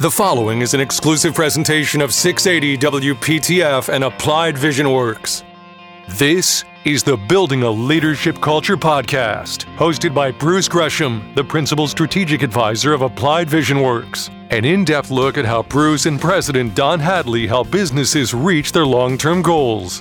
The following is an exclusive presentation of 680 WPTF and Applied Vision Works. This is the Building a Leadership Culture podcast, hosted by Bruce Gresham, the Principal Strategic Advisor of Applied Vision Works. An in depth look at how Bruce and President Don Hadley help businesses reach their long term goals.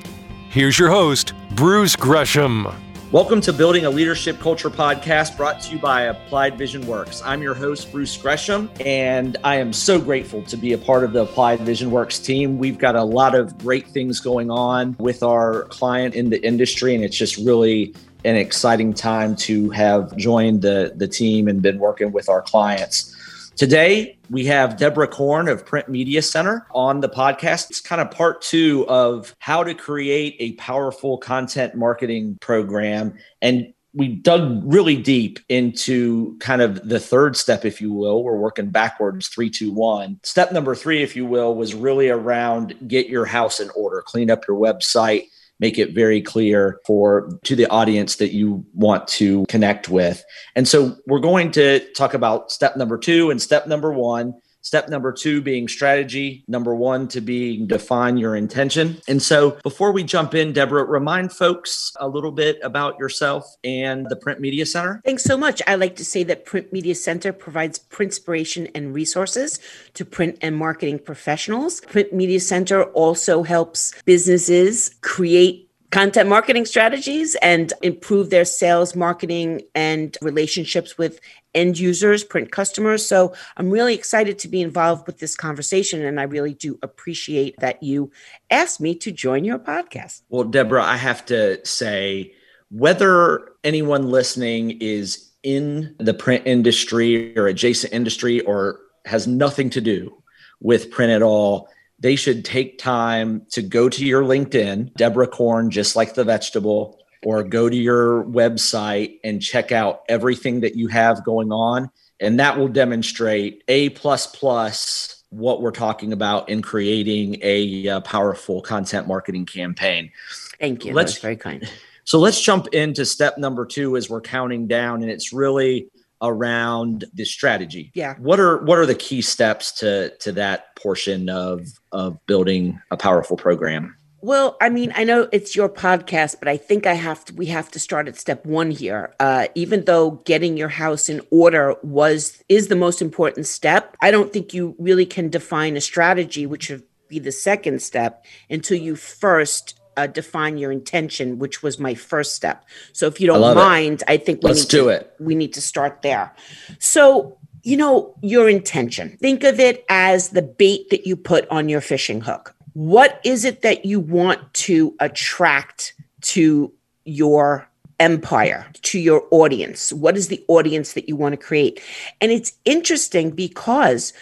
Here's your host, Bruce Gresham. Welcome to Building a Leadership Culture podcast brought to you by Applied Vision Works. I'm your host, Bruce Gresham, and I am so grateful to be a part of the Applied Vision Works team. We've got a lot of great things going on with our client in the industry, and it's just really an exciting time to have joined the, the team and been working with our clients. Today, we have Deborah Corn of Print Media Center on the podcast. It's kind of part two of how to create a powerful content marketing program. And we dug really deep into kind of the third step, if you will. We're working backwards, three, two, one. Step number three, if you will, was really around get your house in order, clean up your website make it very clear for to the audience that you want to connect with. And so we're going to talk about step number 2 and step number 1 Step number two being strategy. Number one to being define your intention. And so before we jump in, Deborah, remind folks a little bit about yourself and the Print Media Center. Thanks so much. I like to say that Print Media Center provides inspiration and resources to print and marketing professionals. Print Media Center also helps businesses create content marketing strategies and improve their sales, marketing, and relationships with end users, print customers. So I'm really excited to be involved with this conversation. And I really do appreciate that you asked me to join your podcast. Well, Deborah, I have to say, whether anyone listening is in the print industry or adjacent industry or has nothing to do with print at all, they should take time to go to your LinkedIn, Deborah Corn, just like the vegetable, or go to your website and check out everything that you have going on. And that will demonstrate A plus plus what we're talking about in creating a uh, powerful content marketing campaign. Thank you. Let's, That's very kind. So let's jump into step number two as we're counting down. And it's really around the strategy. Yeah. What are what are the key steps to to that portion of of building a powerful program? Well, I mean, I know it's your podcast, but I think I have to. We have to start at step one here. Uh, even though getting your house in order was is the most important step, I don't think you really can define a strategy, which would be the second step, until you first uh, define your intention, which was my first step. So if you don't mind, it. I think we let's do to, it. We need to start there. So you know your intention. Think of it as the bait that you put on your fishing hook. What is it that you want to attract to your empire to your audience what is the audience that you want to create and it's interesting because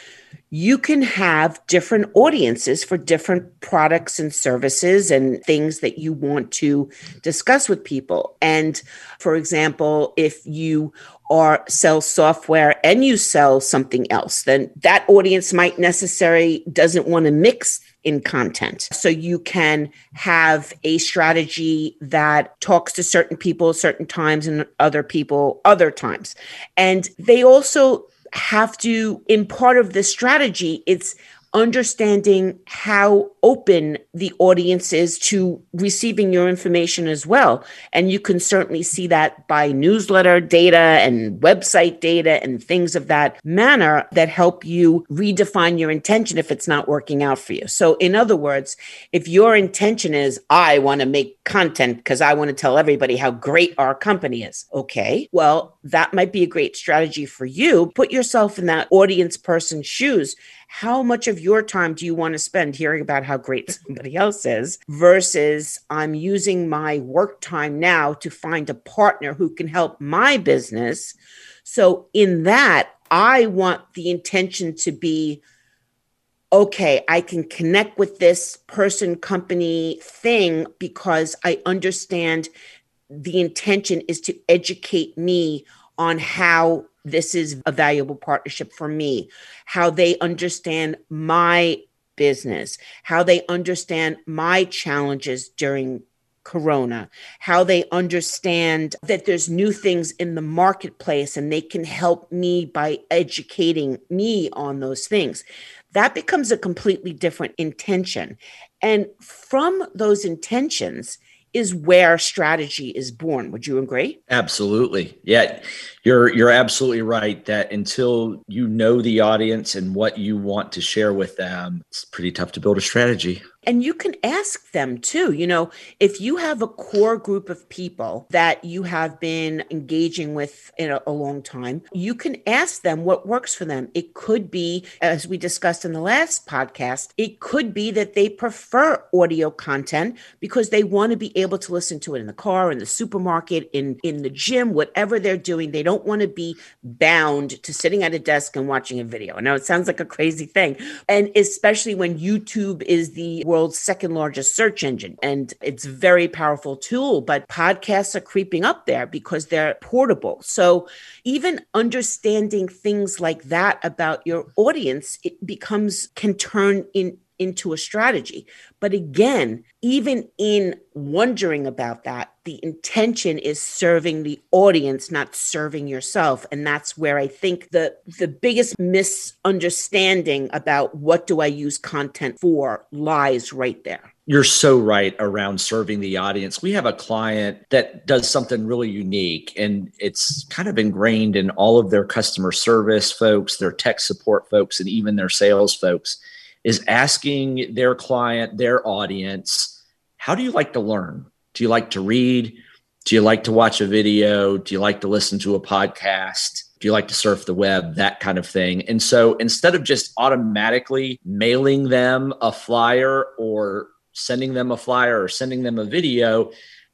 you can have different audiences for different products and services and things that you want to discuss with people. And for example, if you or sell software and you sell something else, then that audience might necessarily doesn't want to mix in content. So you can have a strategy that talks to certain people certain times and other people other times. And they also have to, in part of the strategy, it's understanding how open the audience is to receiving your information as well. And you can certainly see that by newsletter data and website data and things of that manner that help you redefine your intention if it's not working out for you. So, in other words, if your intention is, I want to make content because I want to tell everybody how great our company is, okay, well, that might be a great strategy for you. Put yourself in that audience person's shoes how much of your time do you want to spend hearing about how great somebody else is versus I'm using my work time now to find a partner who can help my business? So, in that, I want the intention to be okay, I can connect with this person, company, thing because I understand the intention is to educate me on how this is a valuable partnership for me, how they understand my business, how they understand my challenges during Corona, how they understand that there's new things in the marketplace and they can help me by educating me on those things. That becomes a completely different intention. And from those intentions, is where strategy is born. Would you agree? Absolutely. Yeah. You're you're absolutely right that until you know the audience and what you want to share with them, it's pretty tough to build a strategy. And you can ask them too. You know, if you have a core group of people that you have been engaging with in a, a, long time, you can ask them what works for them. It could be, as we discussed in the last podcast, it could be that they prefer audio content because they want to be able to listen to it in the car, in the supermarket, in, in the gym, whatever they're doing. They don't want to be bound to sitting at a desk and watching a video. Now, it sounds like a crazy thing. And especially when YouTube is the world's second largest search engine. And it's a very powerful tool, but podcasts are creeping up there because they're portable. So even understanding things like that about your audience, it becomes can turn in into a strategy. But again, even in wondering about that, the intention is serving the audience, not serving yourself. And that's where I think the the biggest misunderstanding about what do I use content for lies right there. You're so right around serving the audience. We have a client that does something really unique and it's kind of ingrained in all of their customer service folks, their tech support folks, and even their sales folks is asking their client, their audience, how do you like to learn? Do you like to read? Do you like to watch a video? Do you like to listen to a podcast? Do you like to surf the web? That kind of thing. And so instead of just automatically mailing them a flyer or sending them a flyer or sending them a video,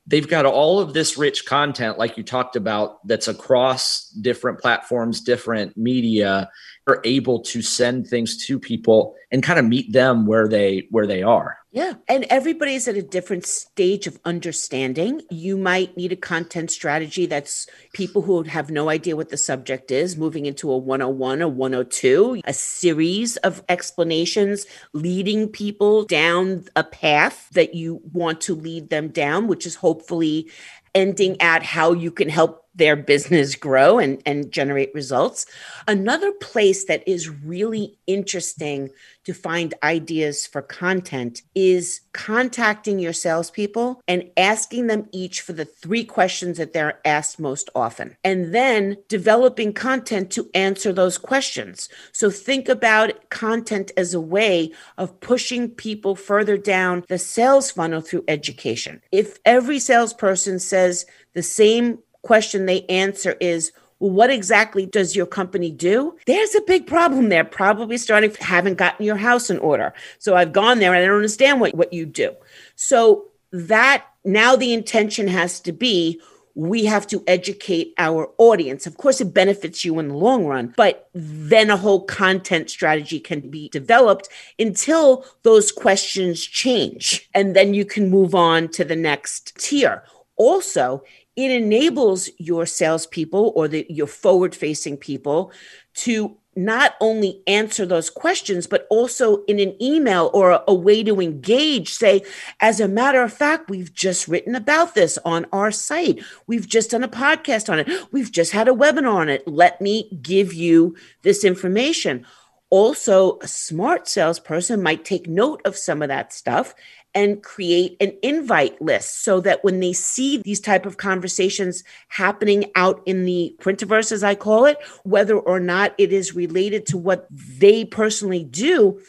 they've got all of this rich content, like you talked about, that's across different platforms, different media. Are able to send things to people and kind of meet them where they where they are yeah. And everybody's at a different stage of understanding. You might need a content strategy that's people who have no idea what the subject is moving into a 101 a 102 a series of explanations leading people down a path that you want to lead them down which is hopefully ending at how you can help their business grow and, and generate results. Another place that is really interesting to find ideas for content is contacting your salespeople and asking them each for the three questions that they're asked most often, and then developing content to answer those questions. So think about content as a way of pushing people further down the sales funnel through education. If every salesperson says the same question they answer is, what exactly does your company do? There's a big problem there. Probably starting haven't gotten your house in order. So I've gone there and I don't understand what, what you do. So that now the intention has to be we have to educate our audience. Of course, it benefits you in the long run, but then a whole content strategy can be developed until those questions change. And then you can move on to the next tier. Also, it enables your salespeople or the, your forward facing people to not only answer those questions, but also in an email or a, a, way to engage, say, as a matter of fact, we've just written about this on our site. We've just done a podcast on it. We've just had a webinar on it. Let me give you this information. Also, a smart salesperson might take note of some of that stuff and create an invite list so that when they see these type of conversations happening out in the printerverse as i call it whether or not it is related to what they personally do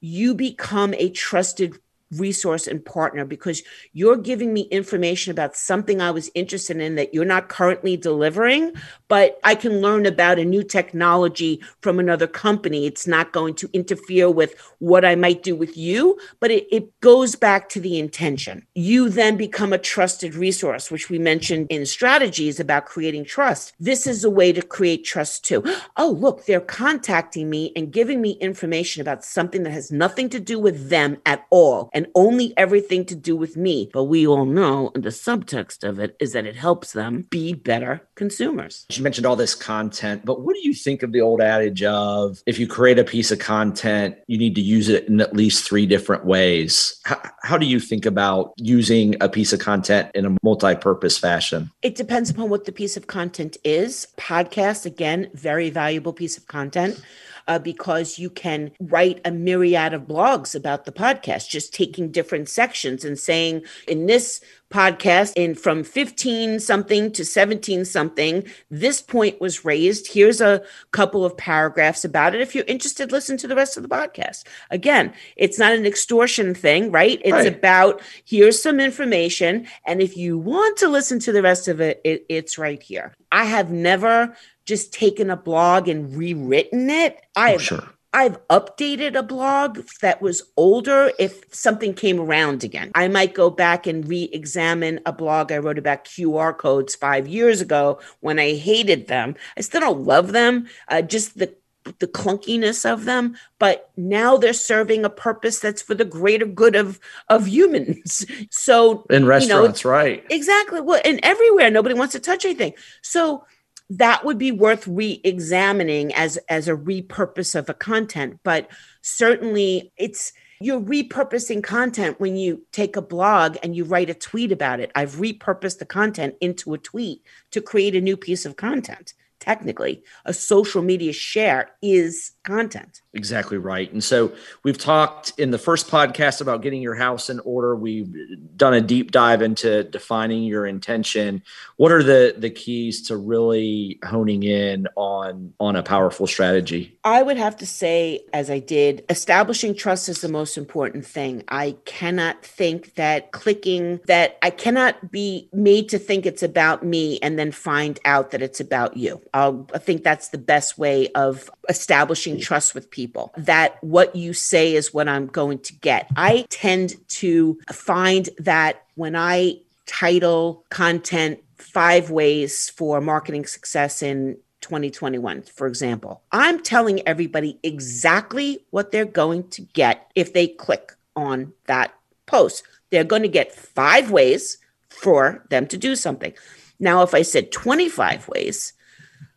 you become a trusted resource and partner because you're giving me information about something I was interested in that you're not currently delivering, but I can learn about a new technology from another company. It's not going to interfere with what I might do with you, but it, it goes back to the intention. You then become a trusted resource, which we mentioned in strategies about creating trust. This is a way to create trust too. Oh, look, they're contacting me and giving me information about something that has nothing to do with them at all and only everything to do with me. But we all know the subtext of it is that it helps them be better consumers. You mentioned all this content, but what do you think of the old adage of if you create a piece of content, you need to use it in at least three different ways? How, how do you think about using a piece of content in a multi purpose fashion? It depends upon what the piece of content is. Podcast, again, very valuable piece of content uh, because you can write a myriad of blogs about the podcast, just taking different sections and saying, in this podcast, in from 15 something to 17 something, this point was raised. Here's a couple of paragraphs about it. If you're interested, listen to the rest of the podcast. Again, it's not an extortion thing, right? It's right. about here's some information. And if you want to listen to the rest of it, it it's right here. I have never just taken a blog and rewritten it. I've oh, sure. I've updated a blog that was older if something came around again. I might go back and re examine a blog I wrote about QR codes five years ago when I hated them. I still don't love them, uh, just the the clunkiness of them but now they're serving a purpose that's for the greater good of of humans so in restaurants you know, right exactly well and everywhere nobody wants to touch anything so that would be worth re-examining as as a repurpose of a content. But certainly it's you're repurposing content when you take a blog and you write a tweet about it. I've repurposed the content into a tweet to create a new piece of content technically. A social media share is content. Exactly right. And so we've talked in the first podcast about getting your house in order. We've done a deep dive into defining your intention. What are the the keys to really honing in on on a powerful strategy? I would have to say as i did establishing trust is the most important thing. I cannot think that clicking that i cannot be made to think it's about me and then find out that it's about you. I'll, i think that's the best way of establishing trust with people that what you say is what I'm going to get. I tend to find that when I title content five ways for marketing success in 2021, for example, I'm telling everybody exactly what they're going to get if they click on that post. They're going to get five ways for them to do something. Now, if I said 25 ways,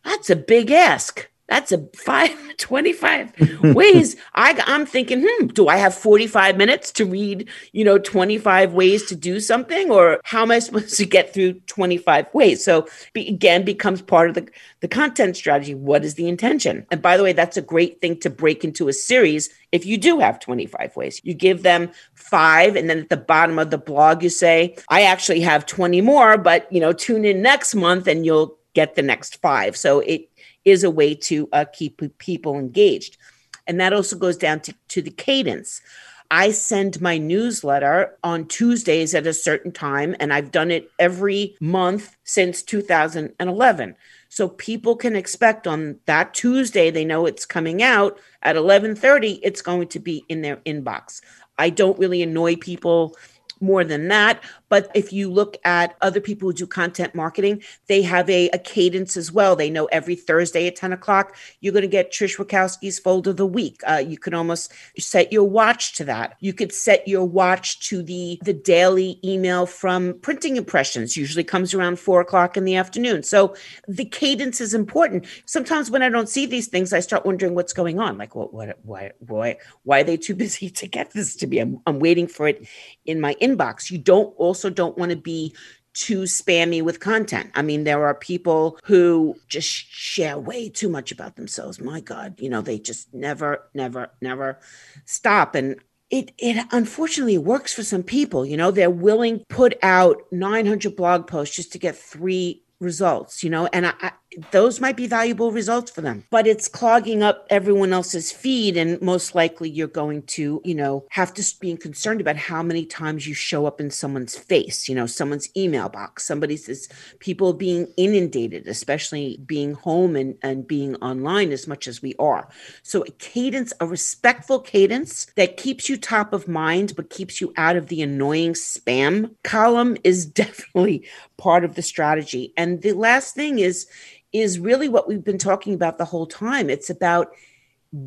that's a big ask. That's a five, 25 ways. I, I'm thinking, hmm, do I have 45 minutes to read, you know, 25 ways to do something? Or how am I supposed to get through 25 ways? So be, again, becomes part of the, the content strategy. What is the intention? And by the way, that's a great thing to break into a series if you do have 25 ways. You give them five, and then at the bottom of the blog, you say, I actually have 20 more, but, you know, tune in next month and you'll get the next five. So it is a way to uh, keep people engaged. And that also goes down to, to the cadence. I send my newsletter on Tuesdays at a certain time, and I've done it every month since 2011. So people can expect on that Tuesday, they know it's coming out at 11:30, it's going to be in their inbox. I don't really annoy people more than that. But if you look at other people who do content marketing, they have a, a cadence as well. They know every Thursday at 10 o'clock, you're going to get Trish Witkowski's fold of the week. Uh, you can almost set your watch to that. You could set your watch to the, the daily email from printing impressions, usually comes around four o'clock in the afternoon. So the cadence is important. Sometimes when I don't see these things, I start wondering what's going on. Like, what, what, why, why, why are they too busy to get this to me? I'm, I'm waiting for it in my inbox. You don't also don't want to be too spammy with content. I mean, there are people who just share way too much about themselves. My God, you know, they just never, never, never stop. And it it unfortunately works for some people. You know, they're willing to put out 900 blog posts just to get three results. You know, and I those might be valuable results for them but it's clogging up everyone else's feed and most likely you're going to you know have to be concerned about how many times you show up in someone's face you know someone's email box somebody says people being inundated especially being home and, and being online as much as we are. So a cadence a respectful cadence that keeps you top of mind but keeps you out of the annoying spam column is definitely part of the strategy. And the last thing is is really what we've been talking about the whole time. It's about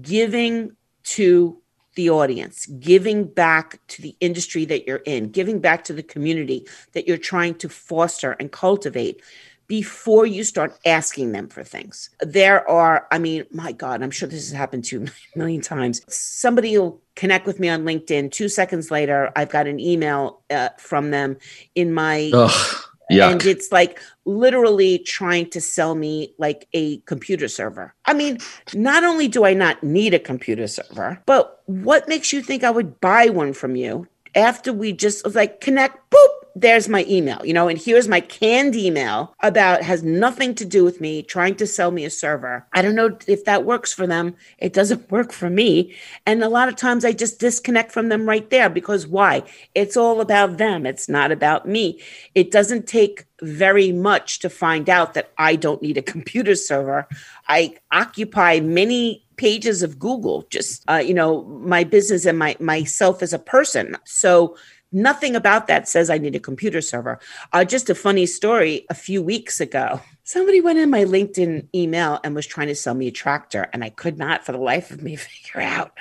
giving to the audience, giving back to the industry that you're in, giving back to the community that you're trying to foster and cultivate before you start asking them for things. There are, I mean, my God, I'm sure this has happened to a million times. Somebody will connect with me on LinkedIn. Two seconds later, I've got an email uh, from them in my. Ugh. Yuck. And it's like literally trying to sell me like a computer server. I mean, not only do I not need a computer server, but what makes you think I would buy one from you after we just was like connect, boop, there's my email, you know, and here's my canned email about has nothing to do with me trying to sell me a server. I don't know if that works for them. It doesn't work for me. And a lot of times I just disconnect from them right there because why? It's all about them. It's not about me. It doesn't take very much to find out that I don't need a computer server. I occupy many pages of Google, just uh, you know, my business and my myself as a person. So Nothing about that says I need a computer server. Uh, just a funny story a few weeks ago. Somebody went in my LinkedIn email and was trying to sell me a tractor, and I could not for the life of me figure out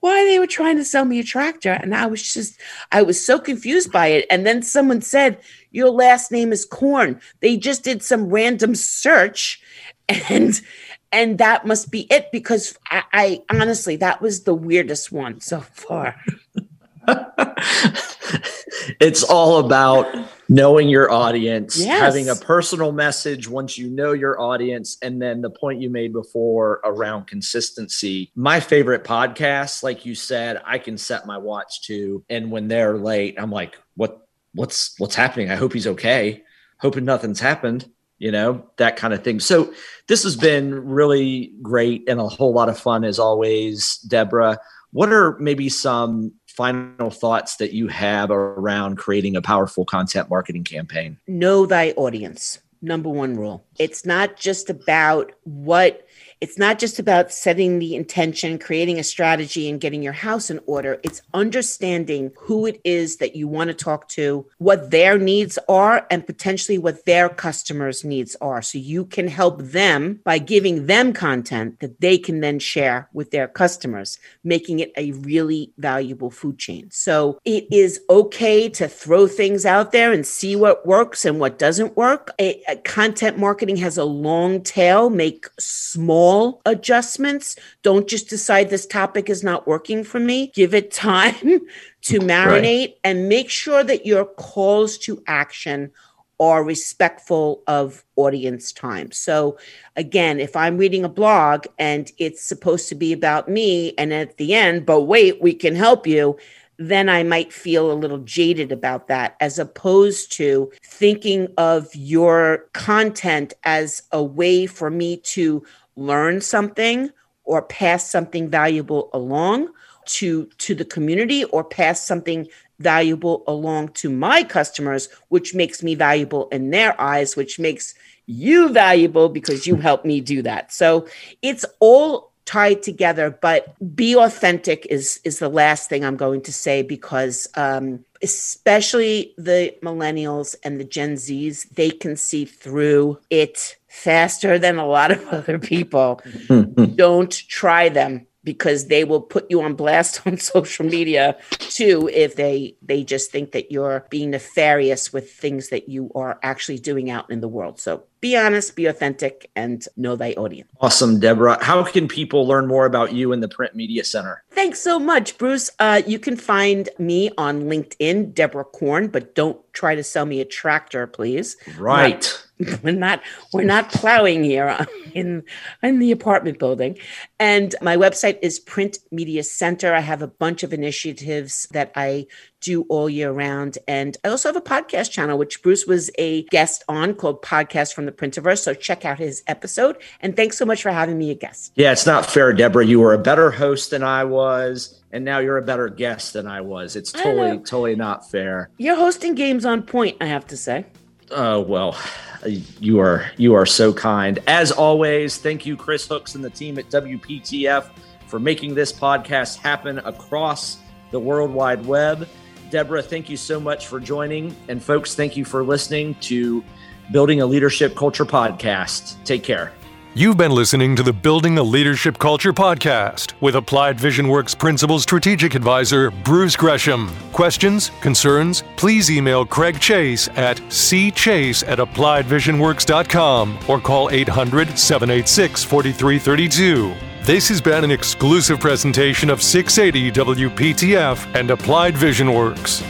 why they were trying to sell me a tractor. And I was just, I was so confused by it. And then someone said, Your last name is Corn. They just did some random search and and that must be it because I, I honestly that was the weirdest one so far it's all about knowing your audience, yes. having a personal message once you know your audience, and then the point you made before around consistency. My favorite podcasts, like you said, I can set my watch to, and when they're late, I'm like, what what's what's happening? I hope he's okay. Hoping nothing's happened you know, that kind of thing. So this has been really great and a whole lot of fun as always, Deborah. What are maybe some final thoughts that you have around creating a powerful content marketing campaign? Know thy audience. Number one rule. It's not just about what it's not just about setting the intention, creating a strategy, and getting your house in order. It's understanding who it is that you want to talk to, what their needs are, and potentially what their customers' needs are. So you can help them by giving them content that they can then share with their customers, making it a really valuable food chain. So it is okay to throw things out there and see what works and what doesn't work. Content marketing has a long tail, make small small adjustments. Don't just decide this topic is not working for me. Give it time to marinate right. and make sure that your calls to action are respectful of audience time. So, again, if I'm reading a blog and it's supposed to be about me, and at the end, but wait, we can help you, then I might feel a little jaded about that, as opposed to thinking of your content as a way for me to learn something or pass something valuable along to to the community or pass something valuable along to my customers which makes me valuable in their eyes which makes you valuable because you helped me do that. So it's all tied together but be authentic is is the last thing i'm going to say because um, especially the millennials and the gen z's they can see through it faster than a lot of other people. Don't try them because they will put you on blast on social media too if they they just think that you're being nefarious with things that you are actually doing out in the world. So be honest, be authentic, and know thy audience. Awesome, Deborah. How can people learn more about you in the Print Media Center? Thanks so much, Bruce. Uh, you can find me on LinkedIn, Deborah Corn, but don't try to sell me a tractor, please. Right. we're not we're not plowing here uh, in in the apartment building and my website is print media center i have a bunch of initiatives that i do all year round. And I also have a podcast channel, which Bruce was a guest on called Podcast from the Printerverse. So check out his episode. And thanks so much for having me a guest. Yeah, it's not fair, Deborah. You were a better host than I was. And now you're a better guest than I was. It's totally, totally not fair. Your hosting game's on point, I have to say. Oh, well, you are you are so kind. As always, thank you, Chris Hooks and the team at WPTF for making this podcast happen across the World Wide Web. Deborah, thank you so much for joining. And folks, thank you for listening to Building a Leadership Culture podcast. Take care. You've been listening to the Building a Leadership Culture podcast with Applied Vision Works Principal Strategic Advisor Bruce Gresham. Questions, concerns, please email Craig Chase at cchase at appliedvisionworks.com or call 800 786 4332. This has been an exclusive presentation of 680 WPTF and Applied Vision Works.